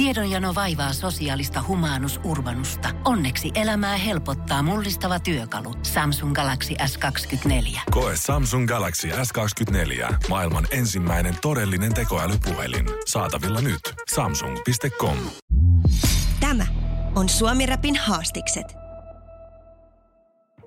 Tiedonjano vaivaa sosiaalista humanus urbanusta. Onneksi elämää helpottaa mullistava työkalu. Samsung Galaxy S24. Koe Samsung Galaxy S24. Maailman ensimmäinen todellinen tekoälypuhelin. Saatavilla nyt. Samsung.com. Tämä on Suomi Rapin haastikset.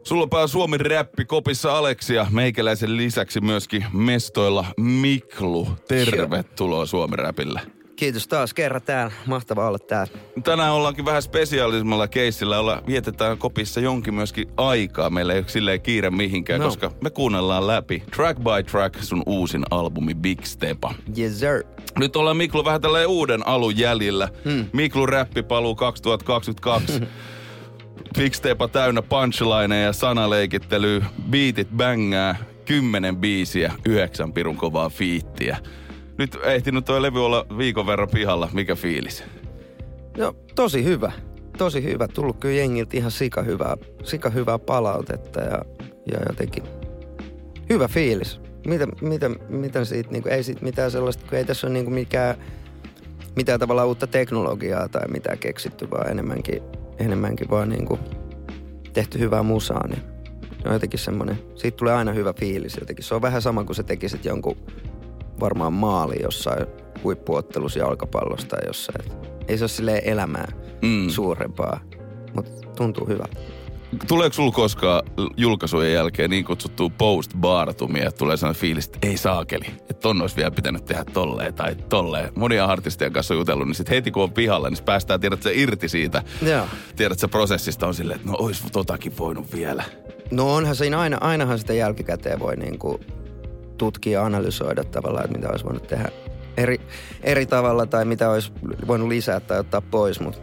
Sulla Suomi räppi kopissa Aleksia, meikäläisen lisäksi myöskin mestoilla Miklu. Tervetuloa Suomi räpille. Kiitos taas kerran täällä. Mahtavaa olla täällä. Tänään ollaankin vähän spesiaalisemmalla keissillä. Olla, vietetään kopissa jonkin myöskin aikaa. Meillä ei ole silleen kiire mihinkään, no. koska me kuunnellaan läpi track by track sun uusin albumi Big Stepa. Yes sir. Nyt ollaan Miklu vähän tälleen uuden alun jäljillä. Hmm. Miklu paluu 2022. Big Stepa täynnä punchlineja ja sanaleikittelyä. Beatit bängää. Kymmenen biisiä, yhdeksän pirun kovaa fiittiä. Nyt ehtinyt tuo levy olla viikon verran pihalla. Mikä fiilis? No tosi hyvä. Tosi hyvä. Tullut kyllä jengiltä ihan sika hyvää, sika hyvää palautetta ja, ja jotenkin hyvä fiilis. Mitä, mitä, mitä siitä, niin kuin, ei siitä mitään sellaista, kun ei tässä ole niin kuin mikään, mitään tavallaan uutta teknologiaa tai mitään keksitty, vaan enemmänkin, enemmänkin vaan niin kuin tehty hyvää musaa, niin on jotenkin semmoinen, siitä tulee aina hyvä fiilis jotenkin. Se on vähän sama kuin sä tekisit jonkun varmaan maali jossain huippuottelussa jalkapallosta tai jossain. ei se ole silleen elämää mm. suurempaa, mutta tuntuu hyvältä. Tuleeko sulla koskaan julkaisujen jälkeen niin kutsuttua post-baartumia, että tulee sellainen fiilis, että ei saakeli, että ton olisi vielä pitänyt tehdä tolleen tai tolleen. Monia artistien kanssa on jutellut, niin sitten heti kun on pihalla, niin päästään, tiedät sä, irti siitä. Joo. Tiedät sä, prosessista on silleen, että no olisi totakin voinut vielä. No onhan siinä aina, ainahan sitä jälkikäteen voi niin kuin tutkia ja analysoida tavallaan, että mitä olisi voinut tehdä eri, eri tavalla tai mitä olisi voinut lisää tai ottaa pois. Mutta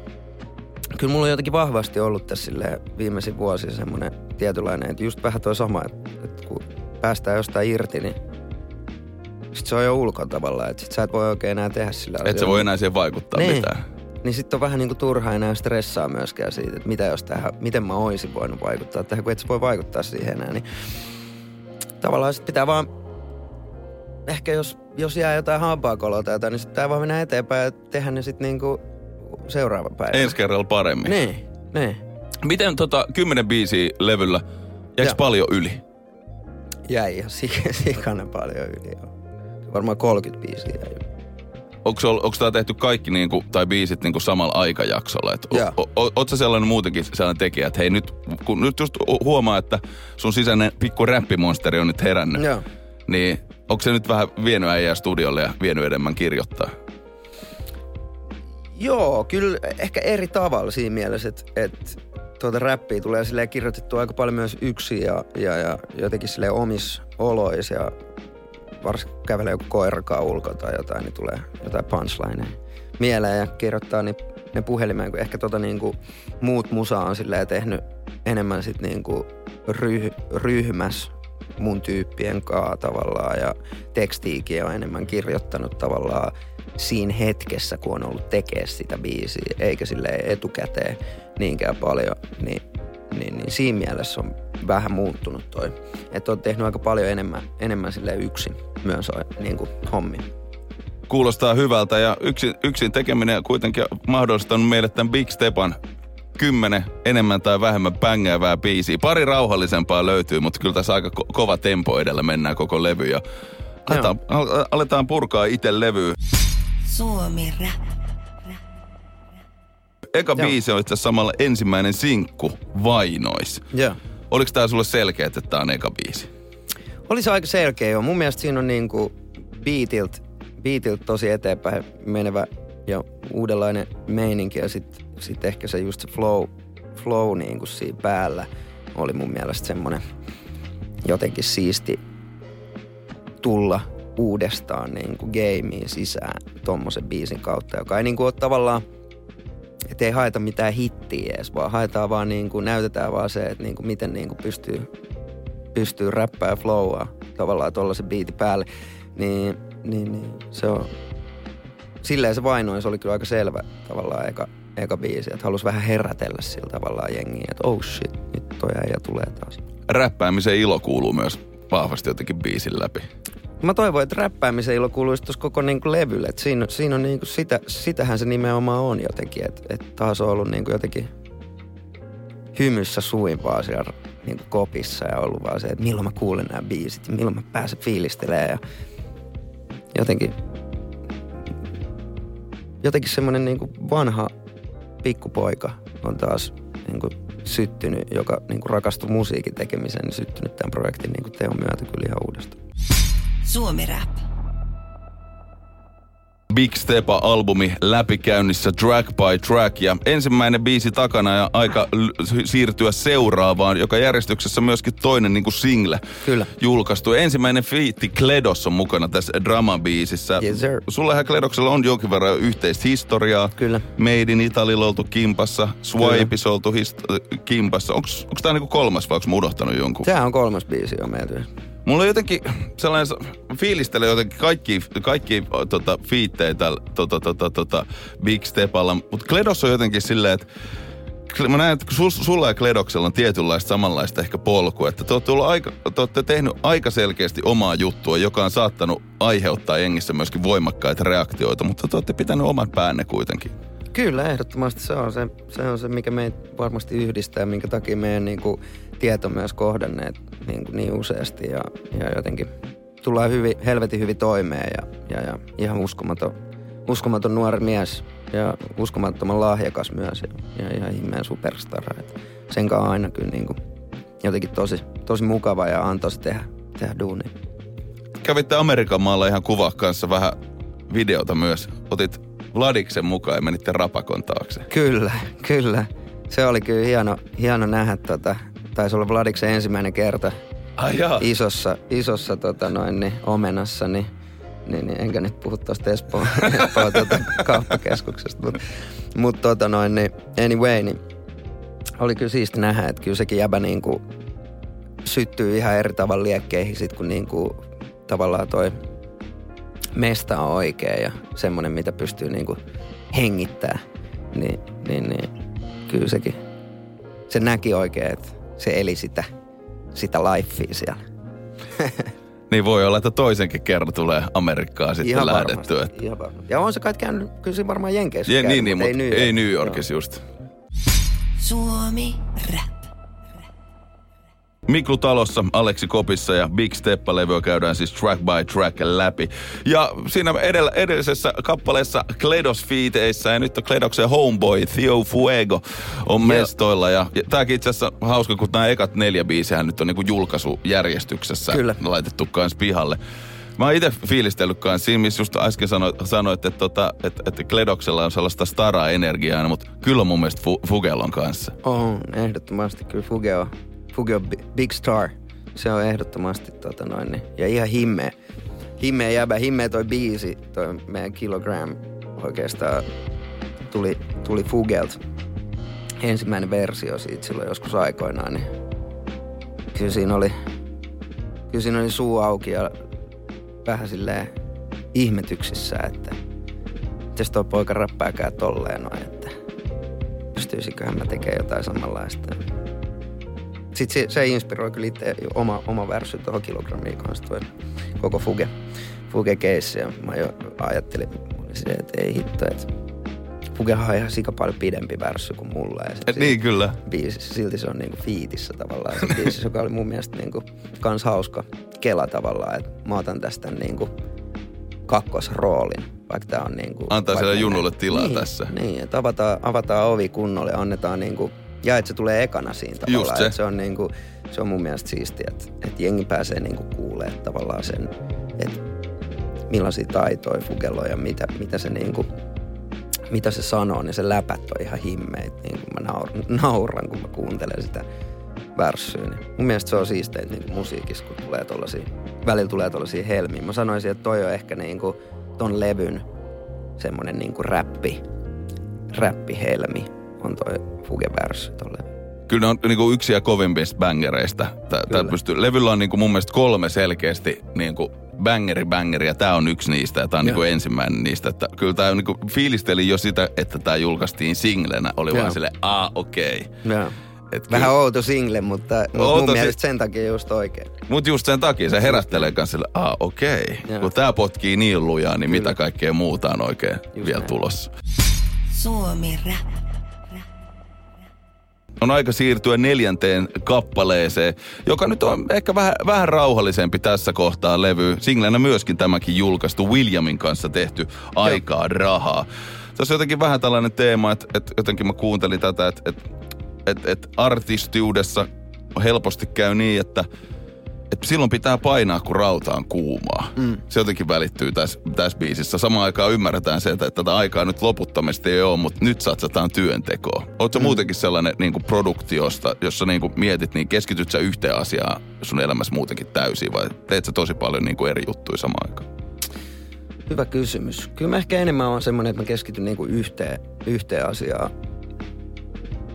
kyllä mulla on jotenkin vahvasti ollut tässä viimeisin vuosi semmoinen tietynlainen, että just vähän toi sama, että, että kun päästään jostain irti, niin sit se on jo ulkon tavallaan, että sit sä et voi oikein enää tehdä sillä Et sä voi enää siihen vaikuttaa niin. mitään. Niin sitten on vähän niin kuin turha enää stressaa myöskään siitä, että mitä jos tähän, miten mä oisin voinut vaikuttaa tähän, kun et sä voi vaikuttaa siihen enää. Niin tavallaan sit pitää vaan ehkä jos, jos jää jotain hampaakolota tai jotain, niin sitten vaan mennä eteenpäin ja tehdä ne sitten niinku seuraava päivä. Ensi kerralla paremmin. Niin, niin. Miten tota, kymmenen biisiä levyllä, jäikö paljon yli? Jäi ihan sikanen paljon yli, joo. Varmaan 30 biisiä jäi yli. Onko, onko tämä tehty kaikki niinku, tai biisit niinku samalla aikajaksolla? Et o, o, o, sellainen muutenkin sellainen tekijä, että hei nyt, kun nyt just huomaa, että sun sisäinen pikku räppimonsteri on nyt herännyt, Joo. niin Onko se nyt vähän vienyt äijää studiolle ja vienyt enemmän kirjoittaa? Joo, kyllä ehkä eri tavalla siinä mielessä, että, että tuota räppiä tulee silleen kirjoitettua aika paljon myös yksi ja, ja, ja jotenkin silleen omis olois ja varsinkin kävelee joku koirakaan ulkoa tai jotain, niin tulee jotain punchlineja mieleen ja kirjoittaa niin ne puhelimeen, kun ehkä tota niinku muut musa on silleen tehnyt enemmän sit niinku ryh, ryhmäs mun tyyppien kaa tavallaan ja tekstiikin on enemmän kirjoittanut tavallaan siinä hetkessä, kun on ollut tekee sitä biisiä, eikä sille etukäteen niinkään paljon, niin, niin, niin siinä mielessä on vähän muuttunut toi. Että on tehnyt aika paljon enemmän, enemmän sille yksin myös niin kuin hommi. Kuulostaa hyvältä ja yksin, yksin tekeminen kuitenkin mahdollistanut meille tämän Big Stepan kymmenen enemmän tai vähemmän pängäävää biisiä. Pari rauhallisempaa löytyy, mutta kyllä tässä aika ko- kova tempo edellä mennään koko levy. Ja aletaan, al- aletaan purkaa itse levyä. Suomi rap. Eka Joo. biisi on itse asiassa samalla ensimmäinen sinkku, Vainois. Joo. Oliko tää sulle selkeä, että tää on eka biisi? Oli se aika selkeä jo. Mun mielestä siinä on niinku beatilt, beatilt tosi eteenpäin menevä ja uudenlainen meininki ja sitten sit ehkä se just se flow, flow niin kuin siinä päällä oli mun mielestä semmoinen jotenkin siisti tulla uudestaan niin kuin gameen sisään tommosen biisin kautta, joka ei niin kuin ole tavallaan, että ei haeta mitään hittiä edes, vaan haetaan vaan niin kuin, näytetään vaan se, että niin kuin miten niin kuin pystyy, pystyy räppää ja flowaa tavallaan tuollaisen biitin päälle. Niin, niin, niin se on, silleen se vainoin, se oli kyllä aika selvä tavallaan eka, eka biisi, että halusi vähän herätellä sillä tavallaan jengiä, että oh shit, nyt toi äijä tulee taas. Räppäämisen ilo kuuluu myös vahvasti jotenkin biisin läpi. Mä toivon, että räppäämisen ilo kuuluisi tuossa koko niinku levylle. Et siinä, siinä on niinku sitä, sitähän se nimenomaan on jotenkin. Että et taas on ollut niinku jotenkin hymyssä suimpaa siellä niinku kopissa ja ollut vaan se, että milloin mä kuulen nämä biisit ja milloin mä pääsen fiilistelemään. Ja jotenkin, jotenkin semmoinen niinku vanha pikkupoika on taas niinku syttynyt, joka niinku rakastui musiikin tekemiseen, niin syttynyt tämän projektin niinku teon myötä kyllä ihan uudestaan. Suomi Rap. Big Stepa-albumi läpikäynnissä track by track ja ensimmäinen biisi takana ja aika l- siirtyä seuraavaan, joka järjestyksessä myöskin toinen niin kuin single Kyllä. julkaistu. Ensimmäinen fiitti Kledos on mukana tässä drama-biisissä. Yes, sir. Sullehan Kledoksella on jonkin verran yhteistä historiaa. Kyllä. Made in Italylla oltu kimpassa, Swipes oltu hist- kimpassa. Onko tämä niinku kolmas vai onko mä unohtanut jonkun? Tämä on kolmas biisi jo meiltä. Mulla on jotenkin sellainen, fiilistely jotenkin kaikki, kaikki tota, fiittejä tota, tota, tota, Big Stepalla, mutta Kledos on jotenkin silleen, että Mä näen, että sul, sulla ja Kledoksella on tietynlaista samanlaista ehkä polku, että te olette, aika, te olette tehnyt aika selkeästi omaa juttua, joka on saattanut aiheuttaa jengissä myöskin voimakkaita reaktioita, mutta te olette pitänyt oman päänne kuitenkin. Kyllä, ehdottomasti se on se, se, on se mikä meitä varmasti yhdistää, minkä takia meidän niin kuin, tieto myös kohdanneet niin, niin useasti ja, ja jotenkin tullaan hyvin, helvetin hyvin toimeen ja, ja, ja ihan uskomaton, uskomaton nuori mies ja uskomattoman lahjakas myös ja, ja ihan ihmeen superstara. Et sen kanssa aina kyllä niin kuin, jotenkin tosi, tosi mukava ja antoisi tehdä, tehdä duunia. Kävitte Amerikan maalla ihan kuvaa kanssa vähän videota myös. Otit Vladiksen mukaan ja menitte Rapakon taakse. Kyllä, kyllä. Se oli kyllä hieno, hieno nähdä tota, taisi olla Vladiksen ensimmäinen kerta Ai jaa. isossa, isossa tota noin, niin, omenassa, niin, niin, niin, enkä nyt puhu tuosta Espoon, Espoon tota, kauppakeskuksesta, mutta mut, tota noin, niin, anyway, niin oli kyllä siisti nähdä, että kyllä sekin jäbä niin kuin, syttyy ihan eri tavalla liekkeihin sit, kun niin kuin, tavallaan toi mesta on oikea ja semmoinen, mitä pystyy niin kuin, hengittää, niin, niin, niin kyllä sekin, se näki oikein, että se eli sitä, sitä lifea siellä. Niin voi olla, että toisenkin kerran tulee Amerikkaan sitten Ihan lähdettyä. varmasti, ihan varmasti. Ja on se kai käynyt, kyllä se varmaan Jenkeissä Ja, käynyt, niin, niin, mutta New ei York. New Yorkissa just. Suomi Rap. Miklu Talossa, Aleksi Kopissa ja Big Steppa-levyä käydään siis track by track läpi. Ja siinä edellä, edellisessä kappaleessa Kledos fiiteissä ja nyt on Kledoksen homeboy Theo Fuego on mestoilla. Ja, ja tääkin itse asiassa hauska, kun nämä ekat neljä biisiä nyt on niinku julkaisujärjestyksessä Kyllä. laitettu kans pihalle. Mä oon itse fiilistellyt kanssa siinä, missä just äsken sanoit, sanoit että, tota, että, että Kledoksella on sellaista staraa-energiaa, mutta kyllä mun mielestä Fu- Fugellon kanssa. On, ehdottomasti kyllä Fuge on, Bi- big star. Se on ehdottomasti tota noin, niin, ja ihan himmeä. Himmeä jäbä, himmeä toi biisi, toi meidän Kilogram oikeastaan tuli, tuli Fugelt. Ensimmäinen versio siitä silloin joskus aikoinaan, niin kyllä siinä oli, kyllä siinä oli suu auki ja vähän silleen ihmetyksissä, että mites toi poika räppääkään tolleen noin, että pystyisiköhän mä tekemään jotain samanlaista. Sitten se, se inspiroi kyllä itse oma, oma värsy tuohon kilogrammiin kanssa toi koko Fuge, Fuge case. Ja mä jo ajattelin, että ei hitto, että Fugehan on ihan sika paljon pidempi värssy kuin mulla. Ja Et niin, kyllä. biisissä. Silti se on niinku fiitissä tavallaan se biisissä, joka oli mun mielestä niinku kans hauska kela tavallaan, että mä otan tästä niinku kakkosroolin, vaikka tää on niinku... Antaa siellä junnulle tilaa niin, tässä. Niin, että avataan, avataan ovi kunnolle, annetaan niinku, ja että se tulee ekana siinä tavallaan. Just se. Että se on niinku, se on mun mielestä siistiä, että, että jengi pääsee niinku kuulee tavallaan sen, että millaisia taitoja Fugelo ja mitä, mitä se niinku, mitä se sanoo, niin se läpät on ihan himmeet, niin kuin mä nauran, nauran, kun mä kuuntelen sitä värssyä. Niin mun mielestä se on siistein niin musiikissa, kun tulee tollasia, välillä tulee tollasia helmiä. Mä sanoisin, että toi on ehkä niin kuin ton levyn semmonen niin kuin räppi, räppihelmi on toi Fuge-värssy ton levyn. Kyllä ne on niinku yksi ja kovimpista bangereista. Tää, pystyy, levyllä on niinku mun mielestä kolme selkeästi niinku bangeri bangeri ja tää on yksi niistä ja tää on niinku ensimmäinen niistä. Että kyllä tää niinku fiilisteli jo sitä, että tää julkaistiin singlenä. Oli Joo. vaan sille, aa okei. Okay. Joo. Et Vähän kyllä- outo single, mutta, mutta Outo mun si- mielestä sen takia just oikein. Mut just sen takia se herättelee kanssa sille, aa okei. Okay. Joo. Kun tää potkii niin lujaa, niin Kyllä. mitä kaikkea muuta on oikein Just vielä näin. tulossa. Suomi Rap. On aika siirtyä neljänteen kappaleeseen, joka nyt on ehkä vähän, vähän rauhallisempi tässä kohtaa levy. Singlenä myöskin tämäkin julkaistu Williamin kanssa tehty Aikaa rahaa. Tässä on jotenkin vähän tällainen teema, että, että jotenkin mä kuuntelin tätä, että, että, että, että artistiudessa helposti käy niin, että että silloin pitää painaa, kun rauta on kuumaa. Mm. Se jotenkin välittyy tässä, tässä biisissä. Samaan aikaan ymmärretään se, että tätä aikaa nyt loputtomasti ei ole, mutta nyt satsataan työntekoon. Oletko mm. muutenkin sellainen niin kuin produktiosta, jossa niin kuin mietit, niin keskityt sä yhteen asiaan sun elämässä muutenkin täysin vai teet sä tosi paljon niin kuin eri juttuja samaan aikaan? Hyvä kysymys. Kyllä mä ehkä enemmän on semmoinen, että mä keskityn niinku yhteen, yhteen asiaan.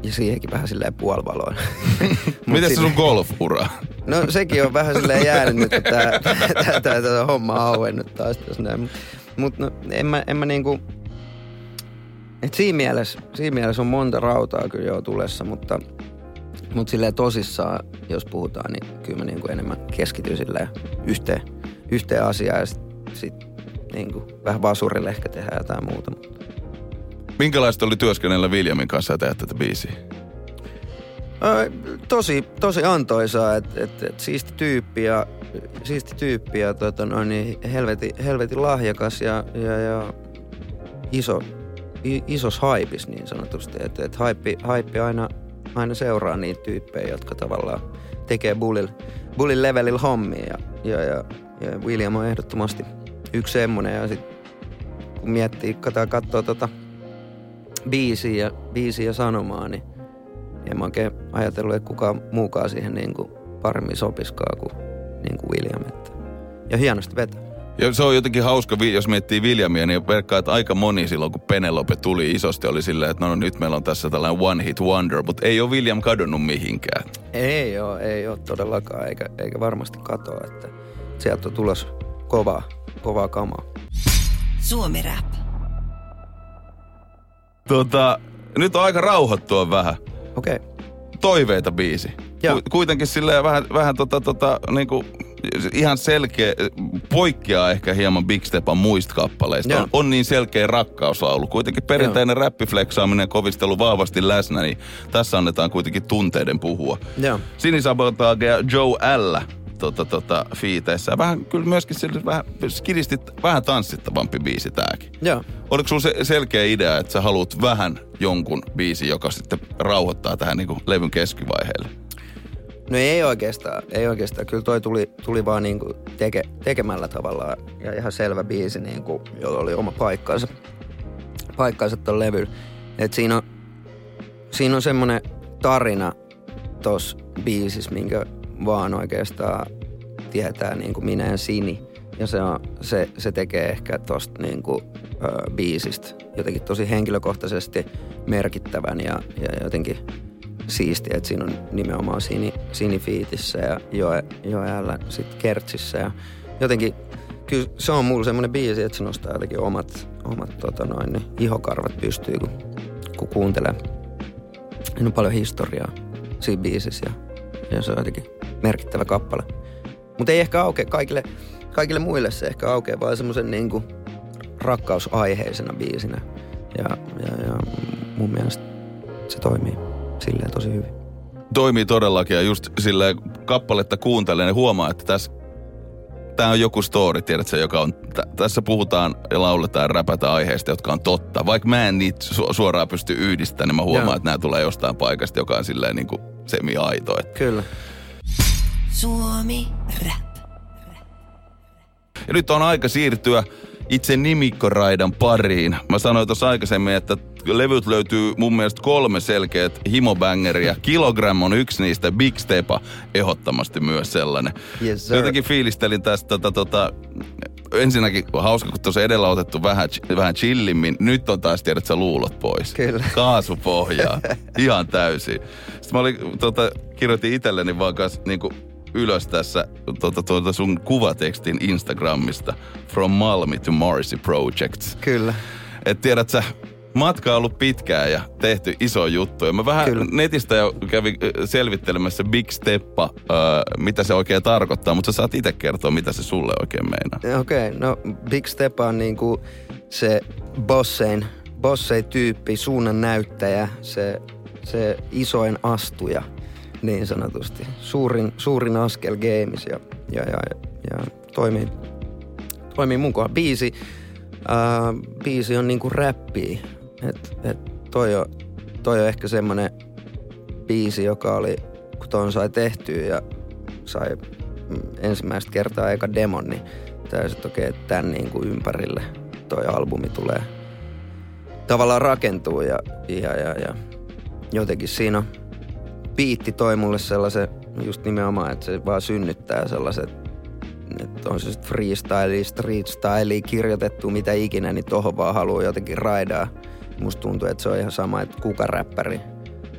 Ja siihenkin vähän silleen puolivaloin. Mut Miten se sun golf-ura? No sekin on vähän silleen jäänyt nyt, että tää, tää, tää, tää homma on auennut taas tässä näin. Mutta no, en mä, en mä niinku... Et siinä, mielessä, siinä mielessä on monta rautaa kyllä jo tulessa, mutta, mutta silleen tosissaan, jos puhutaan, niin kyllä mä niinku enemmän keskityn silleen yhteen, yhteen asiaan ja sit, sit niinku vähän vasurille ehkä tehdään jotain muuta. Minkälaista oli työskennellä Williamin kanssa ja tehdä tätä biisiä? Ö, tosi, tosi antoisaa, että et, et siisti tyyppi ja, siisti tyyppi ja tota, no, niin helvetin, helvetin lahjakas ja, ja, ja iso, i, isos haipis niin sanotusti. Että et haippi, haippi aina, aina seuraa niitä tyyppejä, jotka tavallaan tekee bullil, bullil levelillä hommia ja, ja, ja, ja William on ehdottomasti yksi semmonen ja sit kun miettii, katsoo, katsoo tota biisiä ja, biisiä ja sanomaa, niin en mä oikein ajatellut, että kukaan muukaan siihen niin kuin paremmin sopiskaan kuin, niin kuin William. Että. Ja hienosti vetää. Ja se on jotenkin hauska, jos miettii Williamia, niin verkkaa, että aika moni silloin, kun Penelope tuli isosti, oli silleen, että no, no nyt meillä on tässä tällainen one hit wonder, mutta ei ole William kadonnut mihinkään. Ei ole, ei ole todellakaan, eikä, eikä varmasti katoa, että sieltä on tulos kovaa, kovaa kamaa. Suomi Rap. Tota, nyt on aika rauhoittua vähän. Okei, okay. Toiveita biisi. Joo. Ku, kuitenkin silleen vähän, vähän tota, tota, niinku, ihan selkeä, poikkeaa ehkä hieman Big Stepan muista kappaleista. Joo. On, on, niin selkeä rakkauslaulu. Kuitenkin perinteinen räppifleksaaminen ja kovistelu vahvasti läsnä, niin tässä annetaan kuitenkin tunteiden puhua. joo. Sinisabotage ja Joe L. Tota, tota, fiiteissä. Vähän kyllä myöskin sille, vähän skidistit, vähän tanssittavampi biisi tääkin. Joo. Oliko sulla se selkeä idea, että sä haluat vähän jonkun biisi, joka sitten rauhoittaa tähän niin levyn keskivaiheelle? No ei oikeastaan, ei oikeastaan. Kyllä toi tuli, tuli vaan niinku teke, tekemällä tavallaan ja ihan selvä biisi, niinku, jolla oli oma paikkansa, paikkansa ton levyllä. Et siinä on, siinä on semmonen tarina tossa biisissä, minkä vaan oikeastaan tietää niinku minä ja Sini. Ja se, on, se, se tekee ehkä tosta niinku, ö, biisistä jotenkin tosi henkilökohtaisesti merkittävän ja, ja jotenkin siistiä, että siinä on nimenomaan Sini, Sinifiitissä ja Joe, Joeällä sitten Kertsissä. Ja jotenkin kyllä se on mulla semmoinen biisi, että se nostaa jotenkin omat, omat tota noin, niin ihokarvat pystyy, kun, kun kuuntelee. Siinä on paljon historiaa siinä biisissä ja, ja se on jotenkin merkittävä kappale. Mutta ei ehkä aukea kaikille, kaikille muille se ehkä aukeaa vaan semmoisen niin rakkausaiheisena biisinä. Ja, ja, ja mun mielestä se toimii silleen tosi hyvin. Toimii todellakin ja just silleen kappaletta kuuntelee, niin huomaa, että tässä Tämä on joku story, tiedätkö, joka on, t- tässä puhutaan ja lauletaan ja räpätään aiheista, jotka on totta. Vaikka mä en niitä su- suoraan pysty yhdistämään, niin mä huomaan, Joo. että nämä tulee jostain paikasta, joka on silleen niin kuin semi-aito. Että Kyllä. Suomi Rap. Ja nyt on aika siirtyä itse nimikkoraidan pariin. Mä sanoin tuossa aikaisemmin, että levyt löytyy mun mielestä kolme selkeät himobängeria. Kilogram on yksi niistä, Big Stepa ehdottomasti myös sellainen. Yes, sir. Jotenkin fiilistelin tästä tota, tota, ensinnäkin hauska, kun tuossa edellä otettu vähän, vähän chillimmin. Nyt on taas tiedät sä luulot pois. Kyllä. Kaasupohjaa. Ihan täysin. Sitten mä olin, tota, kirjoitin itselleni vaan kanssa niinku ylös tässä tuota, tuota sun kuvatekstin Instagramista From Malmi to Marcy Projects. Kyllä. Et tiedät sä, matka on ollut pitkään ja tehty iso juttu. Ja mä vähän Kyllä. netistä jo kävin selvittelemässä Big Steppa, äh, mitä se oikein tarkoittaa, mutta sä saat itse kertoa, mitä se sulle oikein meinaa. Okei, okay, no Big Step on niinku se bossein, bossein tyyppi, suunnan näyttäjä, se, se isoin astuja niin sanotusti. Suurin, suurin askel gameissa ja, ja, ja, ja toimii, toimii mukaan. Biisi, ää, biisi on niinku räppiä. Et, et toi, on, toi on ehkä semmonen biisi, joka oli, kun ton sai tehtyä ja sai mm, ensimmäistä kertaa eka demon, niin täysin okei, että tämän niin kuin ympärille toi albumi tulee tavallaan rakentuu ja, ja, ja, ja jotenkin siinä on biitti toi mulle sellaisen just nimenomaan, että se vaan synnyttää sellaiset että on se sitten freestyle, street style, kirjoitettu mitä ikinä, niin tohon vaan haluaa jotenkin raidaa. Musta tuntuu, että se on ihan sama, että kuka räppäri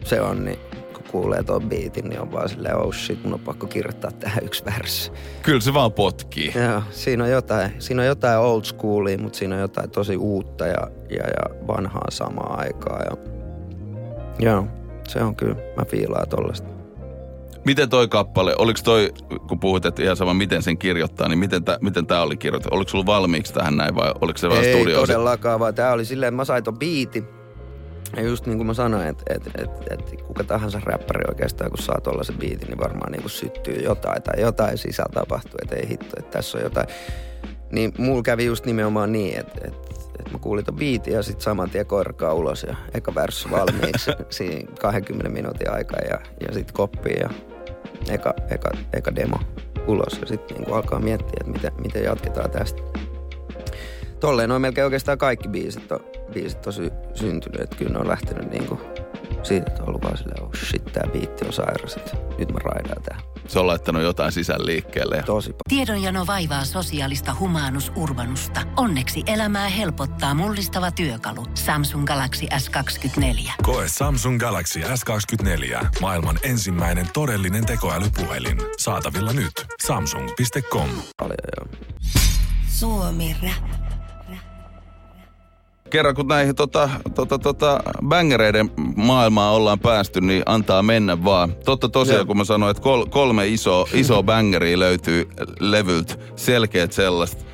se on, niin kun kuulee ton biitin, niin on vaan silleen, oh shit, mun on pakko kirjoittaa tähän yksi värssi. Kyllä se vaan potkii. Joo, siinä on jotain, siinä on jotain old schoolia, mutta siinä on jotain tosi uutta ja, ja, ja vanhaa samaa aikaa. Ja, joo, se on kyllä, mä fiilaan tollasta. Miten toi kappale, oliko toi, kun puhut, että ihan sama miten sen kirjoittaa, niin miten, tä, miten tää oli kirjoitettu? Oliko sulla valmiiksi tähän näin vai oliko se vaan Ei studio? todellakaan, vaan tää oli silleen, että mä sain ton biiti. Ja just niin kuin mä sanoin, että et, et, et, kuka tahansa räppäri oikeastaan, kun saa tollasen biitin, niin varmaan niin kuin syttyy jotain tai jotain sisällä tapahtuu, että ei hitto, että tässä on jotain. Niin mulla kävi just nimenomaan niin, että et, et mä kuulin ton biitin ja sitten saman tien korkaa ulos ja eka värssi valmiiksi siinä 20 minuutin aikaa ja, ja sitten koppiin ja eka, eka, eka demo ulos ja sitten niin alkaa miettiä, että miten, miten jatketaan tästä. Tolleen on melkein oikeastaan kaikki biisit on, biisit on sy- syntynyt, että kyllä ne on lähtenyt niinku siitä, että on ollut vaan silleen, oh shit, tää biitti on sairas, että nyt mä raidaan tää. Se on laittanut jotain sisään liikkeelle. Ja Tosi paljon. Tiedonjano vaivaa sosiaalista humanus urbanusta. Onneksi elämää helpottaa mullistava työkalu. Samsung Galaxy S24. Koe Samsung Galaxy S24. Maailman ensimmäinen todellinen tekoälypuhelin. Saatavilla nyt. Samsung.com. Suomi Rap. Kerran kun näihin tota, tota, tota, bängereiden maailmaan ollaan päästy, niin antaa mennä vaan. Totta tosiaan, Joo. kun mä sanoin, että kol, kolme iso, iso bängeriä löytyy levyltä, selkeät sellaista,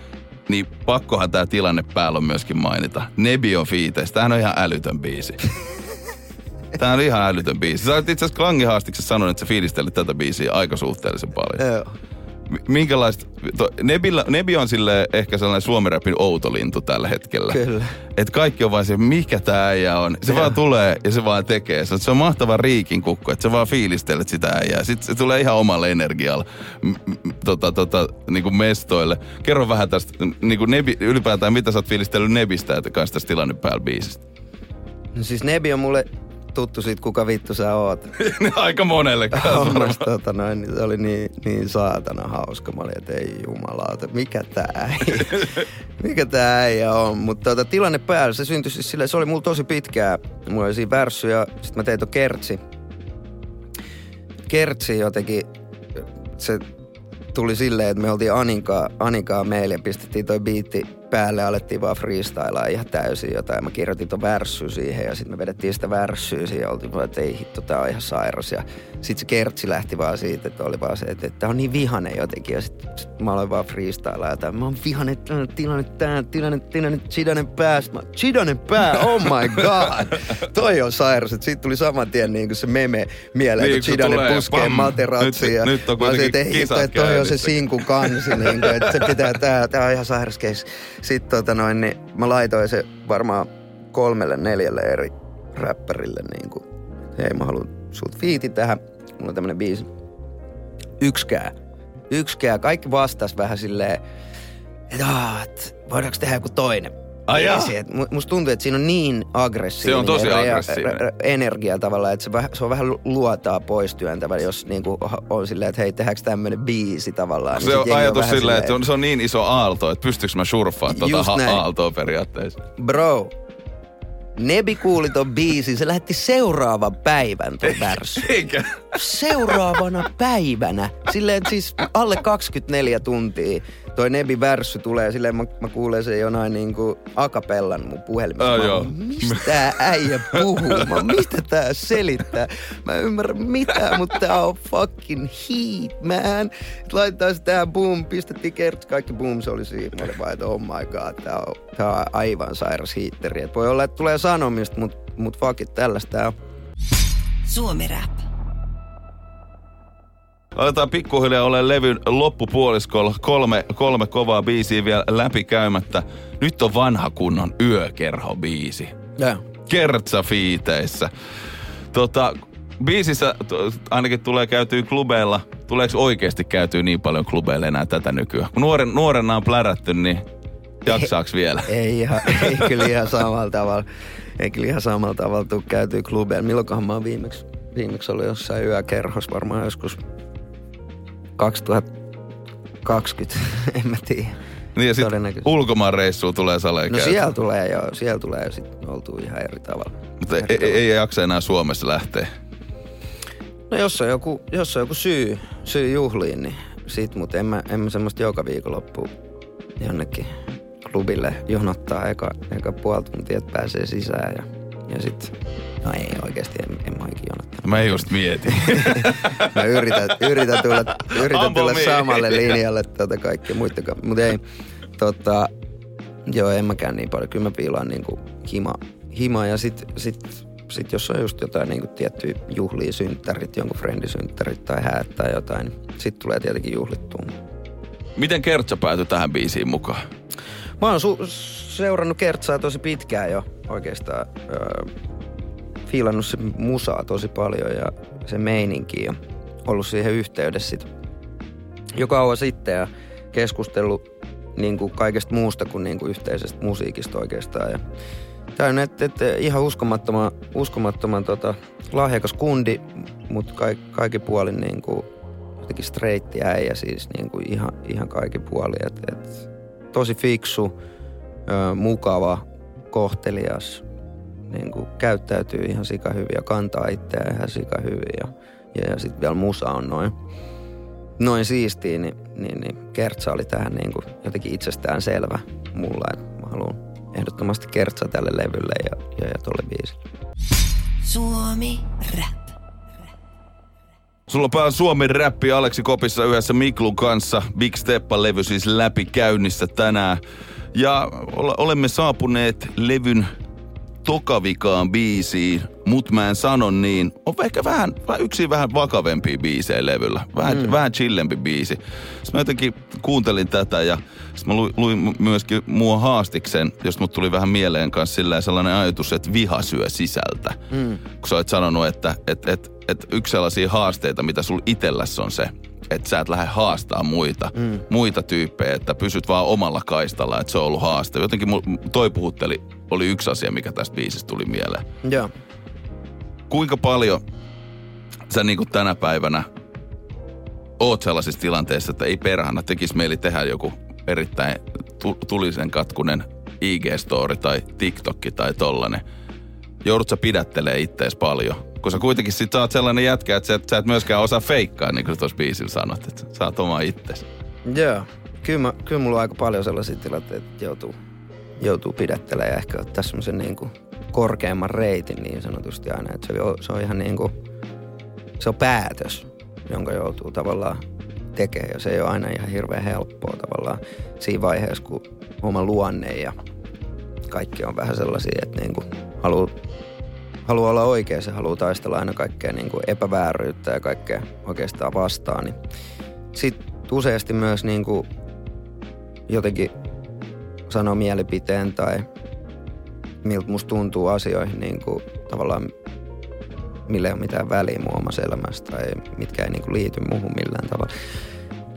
niin pakkohan tämä tilanne päällä on myöskin mainita. Nebi on fiiteistä. Tämähän on ihan älytön biisi. Tämä on ihan älytön biisi. Sä olet itse asiassa Klangihaastiksessa sanonut, että sä fiilistelit tätä biisiä aika suhteellisen paljon. Joo. Minkälaista... To, Nebillä, Nebi on sille ehkä sellainen suomirapin outolintu tällä hetkellä. Kyllä. Et kaikki on vaan se, mikä tää äijä on. Se vaan tulee ja se vaan tekee. Se on, se on mahtava riikin kukko, että sä vaan fiilistelet sitä äijää. Sitten se tulee ihan omalla energialla m- m- tota, tota, niin kuin mestoille. Kerro vähän tästä, niin kuin Nebi, ylipäätään mitä sä oot fiilistellyt Nebistä, että kanssa tästä tilanne päällä biisistä. No siis Nebi on mulle tuttu siitä, kuka vittu sä oot. Aika monelle kanssa tota noin, niin se oli niin, niin saatana hauska. Mä olin, että ei jumalauta, mikä tää äijä, mikä tää äijä on. Mutta tota, tilanne päällä, se syntyi siis silleen, se oli mulla tosi pitkää. Mulla oli siinä värssy ja sit mä tein ton kertsi. Kertsi jotenkin, se tuli silleen, että me oltiin Aninkaa, Aninkaa meille ja pistettiin toi biitti päälle alettiin vaan freestylaa ihan täysin jotain. Mä kirjoitin ton värssyä siihen ja sitten me vedettiin sitä värssyä siihen ja oltiin vaan, että ei hitto, tää on ihan sairas. Ja sitten se kertsi lähti vaan siitä, että oli vaan se, että, että on niin vihane jotenkin. Ja sitten sit mä aloin vaan freestylaa jotain. Mä oon vihane, tilanne, tää, tilanne, tilanne, chidanen pää. Sit Mä, chidanen pää, oh my god. Toi on sairas. Että siitä tuli saman tien niin kuin se meme mieleen, Niin, että kun chidanen puskee pam. materatsiin. ja Nyt- nyt on mä olisin, kuitenkin että ei hitto, että toi on se sinkun kansi, niin kuin, että se pitää, tää, tää on ihan sairas case. Sitten tota noin, niin mä laitoin se varmaan kolmelle, neljälle eri räppärille niin kuin, hei mä haluan sut fiiti tähän, mulla on tämmönen biisi. Yksikään, yksikään, kaikki vastas vähän silleen, että "Aa, et voidaanko tehdä joku toinen. Biisi. Et mu- musta tuntuu, että siinä on niin aggressiivinen Se on tosi aggressiivinen. rea- energia tavallaan, että se, väh, se on vähän luotaa pois työntävä, jos niinku on silleen, että hei, tehdäänkö tämmönen biisi tavallaan. niin Se sit on ajatus silleen, että se on, se on niin iso aalto, että pystyykö mä surffaan tuota ha- aaltoa periaatteessa. Bro, Nebi kuuli ton biisin, se lähetti seuraavan päivän ton. Eikä. Seuraavana päivänä, silleen että siis alle 24 tuntia toi Nebi värssy tulee, silleen mä, mä kuulen sen jonain niinku akapellan mun puhelimessa. Ah, Mä joo. Mistä tää äijä puhuu? Mä, mistä tää selittää? Mä en ymmärrä mitään, mutta tää on fucking heat, man. Et Laitetaan se tähän boom, pistettiin kerts, kaikki boom, se oli siinä. Mä olin vaan, että oh my god, tää on, tää on aivan sairas hiitteri. Et voi olla, että tulee sanomista, mutta mut fuck it, tällaista tää on. Suomi Rap. Aletaan pikkuhiljaa ole levyn loppupuoliskolla. Kolme, kolme kovaa biisiä vielä läpikäymättä. Nyt on vanha kunnon yökerho-biisi. Yeah. Kertsafiiteissä. Tota, biisissä ainakin tulee käytyä klubeilla. Tuleeko oikeasti käytyä niin paljon klubeilla enää tätä nykyään? Kun nuoren, nuorena on plärätty, niin jaksaaks vielä? Ei, ihan, ei kyllä ihan samalla tavalla. Ei kyllä ihan samalla tavalla tuu käytyä klubeilla. Milloinkohan mä oon viimeksi, viimeksi ollut jossain yökerhossa varmaan joskus 2020, en mä tiedä. Niin ja sitten Todennäköisesti. ulkomaan reissuun tulee saleen No siellä tulee jo, siellä tulee jo sit oltu ihan eri tavalla. Mutta ei, ei, ei jaksa enää Suomessa lähteä. No jos on joku, jos on joku syy, syy juhliin, niin sit, mutta en mä, en mä semmoista joka viikonloppu jonnekin klubille jonottaa eka, eka puoli tuntia, että pääsee sisään ja, ja sit, no ei oikeasti, en, en mä ikinä jonottaa. Mä just mietin. Mä yritän, yritän tulla, yritän tulla samalle linjalle tota kaikkea muistakaan. Mutta ei, tota, joo, en mäkään niin paljon. Kyllä mä piilaan niinku hima, hima ja sit, sit, sit jos on just jotain niinku tiettyjä juhlia, synttärit, jonkun friendisynttärit tai häät tai jotain, niin sit tulee tietenkin juhlittua. Miten Kertsa päätyi tähän biisiin mukaan? Mä oon su- seurannut Kertsaa tosi pitkään jo oikeastaan. Öö, fiilannut se musaa tosi paljon ja se meininki ja ollut siihen yhteydessä sit jo kauan sitten ja keskustellut niin kuin kaikesta muusta kuin, niin kuin yhteisestä musiikista oikeastaan. Ja Tämä on et, et, ihan uskomattoman, uskomattoman tota, lahjakas kundi, mutta kaik, kaikki puolin niin kuin, jotenkin streitti äijä siis niin kuin ihan, ihan kaikki puoli. Et, et, tosi fiksu, ö, mukava, kohtelias, niin kuin käyttäytyy ihan sika hyvin ja kantaa itseään ihan sika hyvin. Ja, ja, ja sitten vielä musa on noin, noin siistiä, niin, niin, niin Kertsa oli tähän niin kuin jotenkin itsestään selvä mulla, että mä haluan ehdottomasti Kertsa tälle levylle ja, ja, ja tolle biisille. Suomi Rap. Sulla on päällä Suomen räppi Aleksi Kopissa yhdessä Miklun kanssa. Big Steppa-levy siis läpi käynnissä tänään. Ja ole- olemme saapuneet levyn tokavikaan biisiin, mut mä en sano niin. On ehkä vähän, vähän yksi vähän vakavempia biisejä levyllä. Vähän, mm. vähän chillempi biisi. Sitten mä jotenkin kuuntelin tätä ja sit mä luin, luin myöskin mua haastiksen, josta mut tuli vähän mieleen kanssa sellainen ajatus, että viha syö sisältä. Mm. Kun sä oot sanonut, että et, et, et yksi sellaisia haasteita, mitä sul itselläs on se, että sä et lähde haastaa muita, mm. muita tyyppejä, että pysyt vaan omalla kaistalla, että se on ollut haaste. Jotenkin toi puhutteli, oli yksi asia, mikä tästä biisistä tuli mieleen. Joo. Kuinka paljon sä niin kuin tänä päivänä oot sellaisissa tilanteissa, että ei perhana tekisi mieli tehdä joku erittäin tu- tulisen katkunen IG-story tai TikTokki tai tollanen. Joudut sä pidättelee ittees paljon. Kun sä kuitenkin sit saat sellainen jätkä, että sä et, sä et myöskään osaa feikkaa, niin kuin tuossa biisillä sanot, että sä oot oma itses. Joo. Kyllä, mä, kyllä mulla on aika paljon sellaisia tilanteita, että joutuu, joutuu pidättelemään ja ehkä ottaa semmoisen niin korkeamman reitin niin sanotusti aina. Että se, on, se on ihan niin kuin, se on päätös, jonka joutuu tavallaan tekemään. Ja se ei ole aina ihan hirveän helppoa tavallaan siinä vaiheessa, kun oma luonne ja kaikki on vähän sellaisia, että niin kuin haluaa haluaa olla oikeassa ja haluaa taistella aina kaikkea niin kuin epävääryyttä ja kaikkea oikeastaan vastaan, niin sitten useasti myös niin kuin jotenkin sanoo mielipiteen tai miltä musta tuntuu asioihin niin kuin tavallaan millä ei ole mitään väliä mun omassa elämässä tai mitkä ei niin kuin liity muuhun millään tavalla.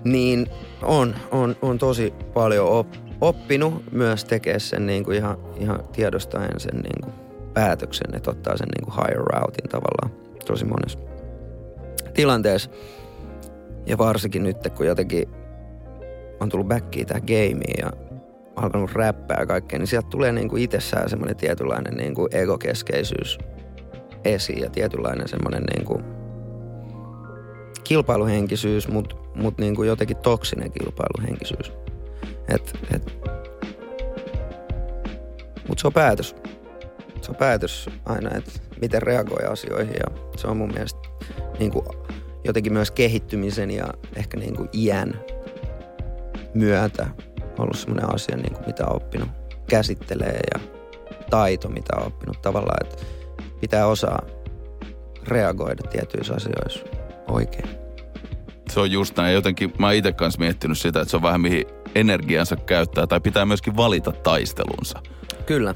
Niin on, on, on tosi paljon op, oppinut myös tekemään sen niin kuin ihan, ihan tiedostaen sen niin kuin päätöksen, että ottaa sen niin kuin higher routein tavallaan tosi monessa tilanteessa. Ja varsinkin nyt, kun jotenkin on tullut backiin tähän gameen ja alkanut räppää ja kaikkea, niin sieltä tulee niin kuin itsessään semmoinen tietynlainen niin kuin egokeskeisyys esiin ja tietynlainen semmoinen niin kuin kilpailuhenkisyys, mutta mut niin kuin jotenkin toksinen kilpailuhenkisyys. Et, et. Mutta se on päätös. Se on päätös aina, että miten reagoi asioihin ja se on mun mielestä niin kuin jotenkin myös kehittymisen ja ehkä niin kuin iän myötä ollut semmoinen asia, niin kuin mitä on oppinut käsittelee ja taito, mitä on oppinut tavallaan, että pitää osaa reagoida tietyissä asioissa oikein. Se on just näin. Jotenkin mä itse kanssa miettinyt sitä, että se on vähän mihin energiansa käyttää tai pitää myöskin valita taistelunsa. Kyllä.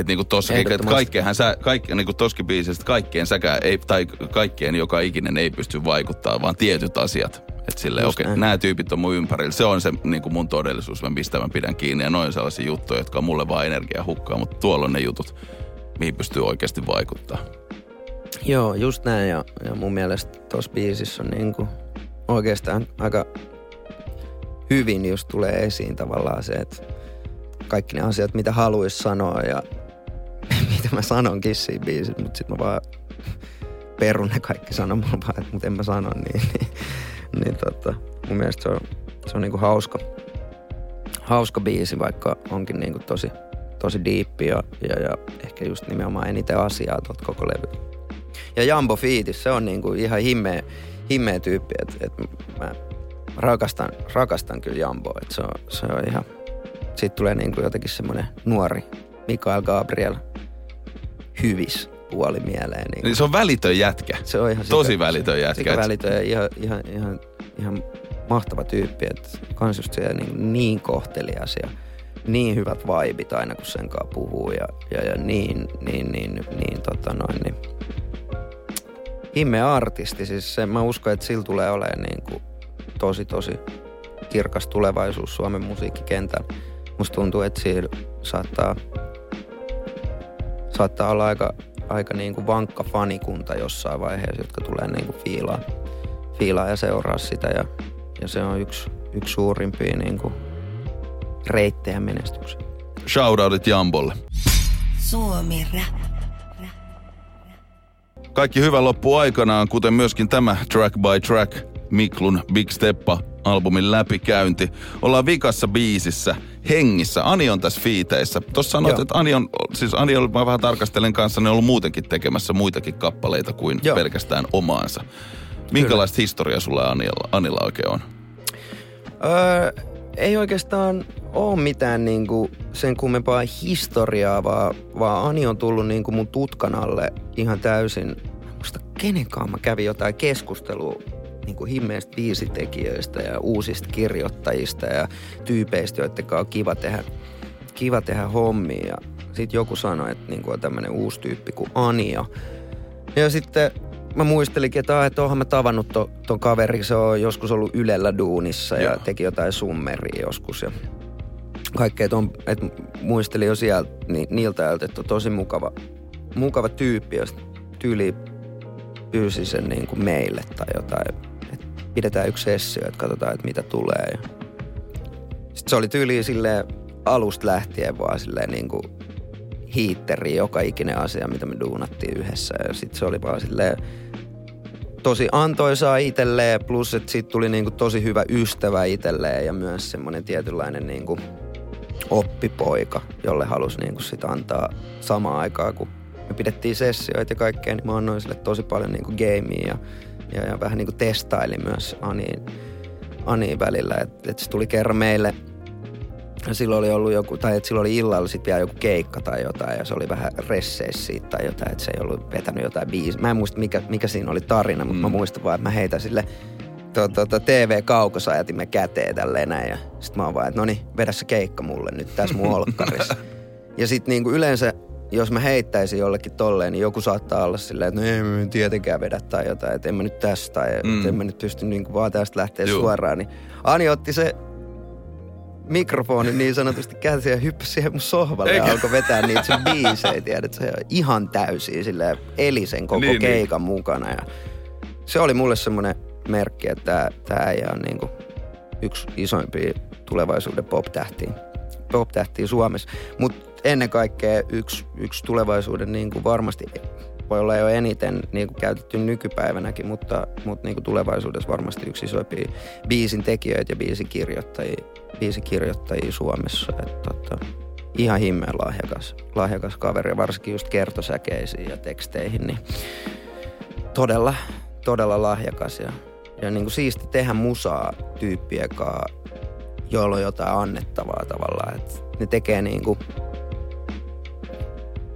Että niinku tossakin, että Ehdottomasti. kaikkeenhan sä, kaikki, niinku tossakin biisistä, kaikkeen säkään ei, tai kaikkeen joka ikinen ei pysty vaikuttaa, vaan tietyt asiat. Että silleen, Just okei, näin. nämä tyypit on mun ympärillä. Se on se niinku mun todellisuus, mä mistä mä pidän kiinni. Ja noin sellaisia juttuja, jotka on mulle vaan energiaa hukkaa, mutta tuolla on ne jutut, mihin pystyy oikeasti vaikuttaa. Joo, just näin. Ja, ja mun mielestä tuossa biisissä on niinku oikeastaan aika hyvin just tulee esiin tavallaan se, että kaikki ne asiat, mitä haluaisi sanoa ja mitä mä sanonkin siinä biisissä, mutta sitten mä vaan perun ne kaikki sanomalla vaan, mutta en mä sano niin. niin, niin tota, mun mielestä se on, se on niinku hauska, hauska biisi, vaikka onkin niinku tosi, tosi diippi ja, ja, ja ehkä just nimenomaan eniten asiaa tuolta koko levy. Ja Jambo Fiitis, se on niinku ihan himmeä, himmeä tyyppi, että et mä rakastan, rakastan kyllä Jamboa, että se on, se on ihan, siitä tulee niinku jotenkin semmoinen nuori Mikael Gabriel hyvis puoli mieleen. Niin Niin se on välitön jätkä. se on ihan Tosi välitön jätkä. Sika välitön ja ihan, ihan, ihan, ihan mahtava tyyppi, että kans just se niin, niin kohtelias ja niin hyvät vaibit aina kun sen kanssa puhuu ja, ja, ja niin, niin, niin, niin, tota noin, niin himmeä artisti. Siis se, mä uskon, että sillä tulee olemaan niin kuin tosi, tosi kirkas tulevaisuus Suomen musiikkikentällä. Musta tuntuu, että siellä saattaa, saattaa olla aika, aika niin kuin vankka fanikunta jossain vaiheessa, jotka tulee niin kuin fiilaa, fiilaa ja seuraa sitä. Ja, ja se on yksi, yksi suurimpia niin kuin reittejä menestykseen. Shoutoutit Jambolle. Suomi Rap. Kaikki hyvä loppu aikanaan, kuten myöskin tämä Track by Track Miklun Big Steppa albumin läpikäynti. Ollaan vikassa biisissä, hengissä. Ani on tässä fiiteissä. Tuossa sanoit, Joo. että Ani on, siis Ani on, mä vähän tarkastelen kanssa, ne on ollut muutenkin tekemässä muitakin kappaleita kuin Joo. pelkästään omaansa. Minkälaista historiaa sulla Anilla, Anilla oikein on? Öö, ei oikeastaan ole mitään niinku sen kummempaa historiaa, vaan, vaan Ani on tullut niinku mun tutkan alle ihan täysin. Musta kenenkaan mä kävin jotain keskustelua niinku himmeistä biisitekijöistä ja uusista kirjoittajista ja tyypeistä, joiden kanssa on kiva tehdä, kiva tehdä hommia. Ja sit joku sanoi, että niinku on tämmönen uusi tyyppi kuin Ania. Ja sitten mä muistelikin, että, ah, että oonhan mä tavannut ton, ton kaveri, se on joskus ollut Ylellä duunissa ja Joo. teki jotain summeria joskus ja kaikkea, että, on, että muistelin jo sieltä ni, niiltä ajalta, että on tosi mukava, mukava tyyppi sit tyyli pyysi sen niin kuin meille tai jotain, pidetään yksi sessio, että katsotaan, että mitä tulee. Sitten se oli tyyli silleen alusta lähtien vaan silleen niin kuin hiitteri joka ikinen asia, mitä me duunattiin yhdessä. Ja sitten se oli vaan silleen tosi antoisaa itselleen, plus että siitä tuli niinku tosi hyvä ystävä itselleen ja myös semmoinen tietynlainen niinku oppipoika, jolle halusi niinku sit antaa samaan aikaan, kun me pidettiin sessioita ja kaikkea, niin mä annoin sille tosi paljon niinku gamea ja, ja, ja vähän niinku testaili myös Aniin, Aniin välillä. Että et se tuli kerran meille ja silloin oli ollut joku, tai että silloin oli illalla sitten vielä joku keikka tai jotain, ja se oli vähän resseissä siitä tai jotain, että se ei ollut vetänyt jotain biisiä. Mä en muista, mikä, mikä siinä oli tarina, mutta mä muistan vaan, että mä heitän sille to, to, to, TV-kaukosajatimen käteen tälleen näin, ja sit mä oon vaan, että no niin, vedä se keikka mulle nyt tässä mun olkkarissa. ja sit niinku yleensä, jos mä heittäisin jollekin tolleen, niin joku saattaa olla silleen, että no ei mä tietenkään vedä tai jotain, että en mä nyt tästä tai mm. en mä nyt pysty niinku vaan tästä lähteä Juu. suoraan. Niin Ani otti se mikrofoni niin sanotusti käsi ja hyppäsi siihen mun sohvalle Eikä. ja alkoi vetää niitä sen biisejä, tiedät, se ihan täysin silleen eli sen koko Niin, niin, niin. keikan niin. mukana ja se oli mulle semmoinen merkki, että tää äijä on niinku yksi isoimpia tulevaisuuden pop-tähtiä, pop-tähtiä Suomessa, mutta ennen kaikkea yksi, yksi tulevaisuuden niinku varmasti voi olla jo eniten niin kuin käytetty nykypäivänäkin, mutta, mutta niin kuin tulevaisuudessa varmasti yksi isoimpia biisin tekijöitä ja biisikirjoittajia, biisikirjoittajia Suomessa. Että, tota, ihan himmeen lahjakas, lahjakas kaveri, varsinkin just kertosäkeisiin ja teksteihin, niin todella, todella lahjakas ja, ja niin kuin siisti tehdä musaa tyyppiä joilla on jotain annettavaa tavallaan. Että ne tekee niin kuin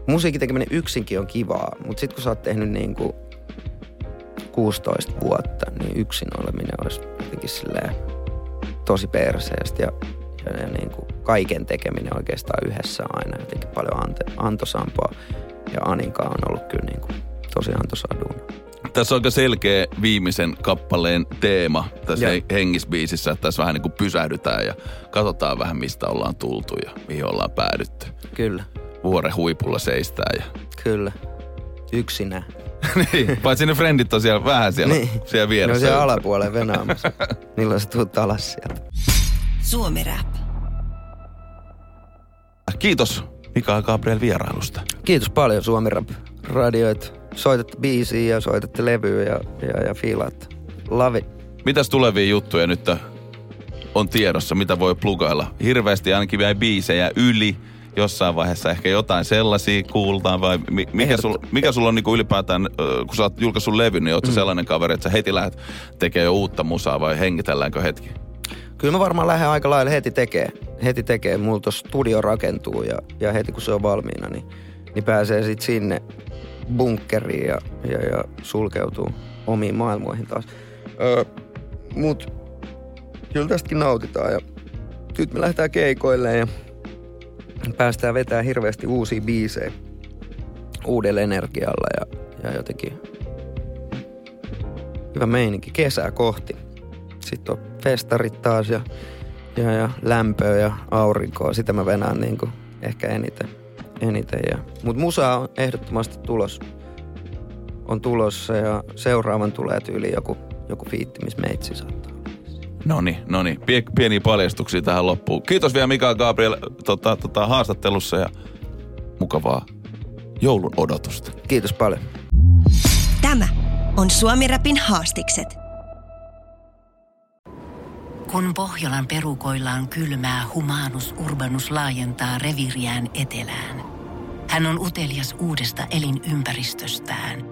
musiikin tekeminen yksinkin on kivaa, mutta sitten kun sä oot tehnyt niin kuin 16 vuotta, niin yksin oleminen olisi jotenkin silleen tosi perseestä ja, ja, ja niin kuin kaiken tekeminen oikeastaan yhdessä aina jotenkin paljon ante, antosampaa. Ja Aninka on ollut kyllä niin kuin tosi antoisaa duuna. Tässä on aika selkeä viimeisen kappaleen teema tässä ja. hengisbiisissä, että tässä vähän niin kuin pysähdytään ja katsotaan vähän mistä ollaan tultu ja mihin ollaan päädytty. Kyllä. Vuoren huipulla seistää ja... Kyllä. Yksinä. niin, paitsi ne frendit on siellä vähän siellä, niin. siellä vieressä. Ne on siellä alapuolella venaamassa. Milloin sä tuut alas sieltä? Suomi Rap. Kiitos Mika Gabriel vierailusta. Kiitos paljon Suomi Rap radioit. Soitatte biisiä ja soitatte levyä ja, ja, ja fiilaat. Love it. Mitäs tulevia juttuja nyt on tiedossa, mitä voi plugailla? Hirveästi ainakin vielä biisejä yli jossain vaiheessa ehkä jotain sellaisia kuultaan vai mikä, sul, mikä sulla on niinku ylipäätään, kun sä oot julkaissut levy, niin oot mm. sellainen kaveri, että sä heti lähdet tekemään jo uutta musaa vai hengitelläänkö hetki? Kyllä mä varmaan lähden aika lailla heti tekee. Heti tekee. Mulla studio rakentuu ja, ja heti kun se on valmiina, niin, niin pääsee sitten sinne bunkkeriin ja, ja, ja sulkeutuu omiin maailmoihin taas. Öö, mut kyllä tästäkin nautitaan ja nyt me lähdetään keikoille ja päästään vetää hirveästi uusia biisejä uudella energialla ja, ja jotenkin hyvä meininki kesää kohti. Sitten on festarit taas ja, ja, ja lämpöä ja aurinkoa. Sitä mä venään niin kuin ehkä eniten. eniten ja. Mut musa on ehdottomasti tulos. On tulossa ja seuraavan tulee tyyli joku, joku fiitti, missä meitsi saattaa. No niin, no niin. Pieniä paljastuksia tähän loppuun. Kiitos vielä Mika Gabriel tota, tota, haastattelussa ja mukavaa joulun odotusta. Kiitos paljon. Tämä on Suomi Rapin haastikset. Kun Pohjolan perukoillaan kylmää, humanus urbanus laajentaa reviriään etelään. Hän on utelias uudesta elinympäristöstään.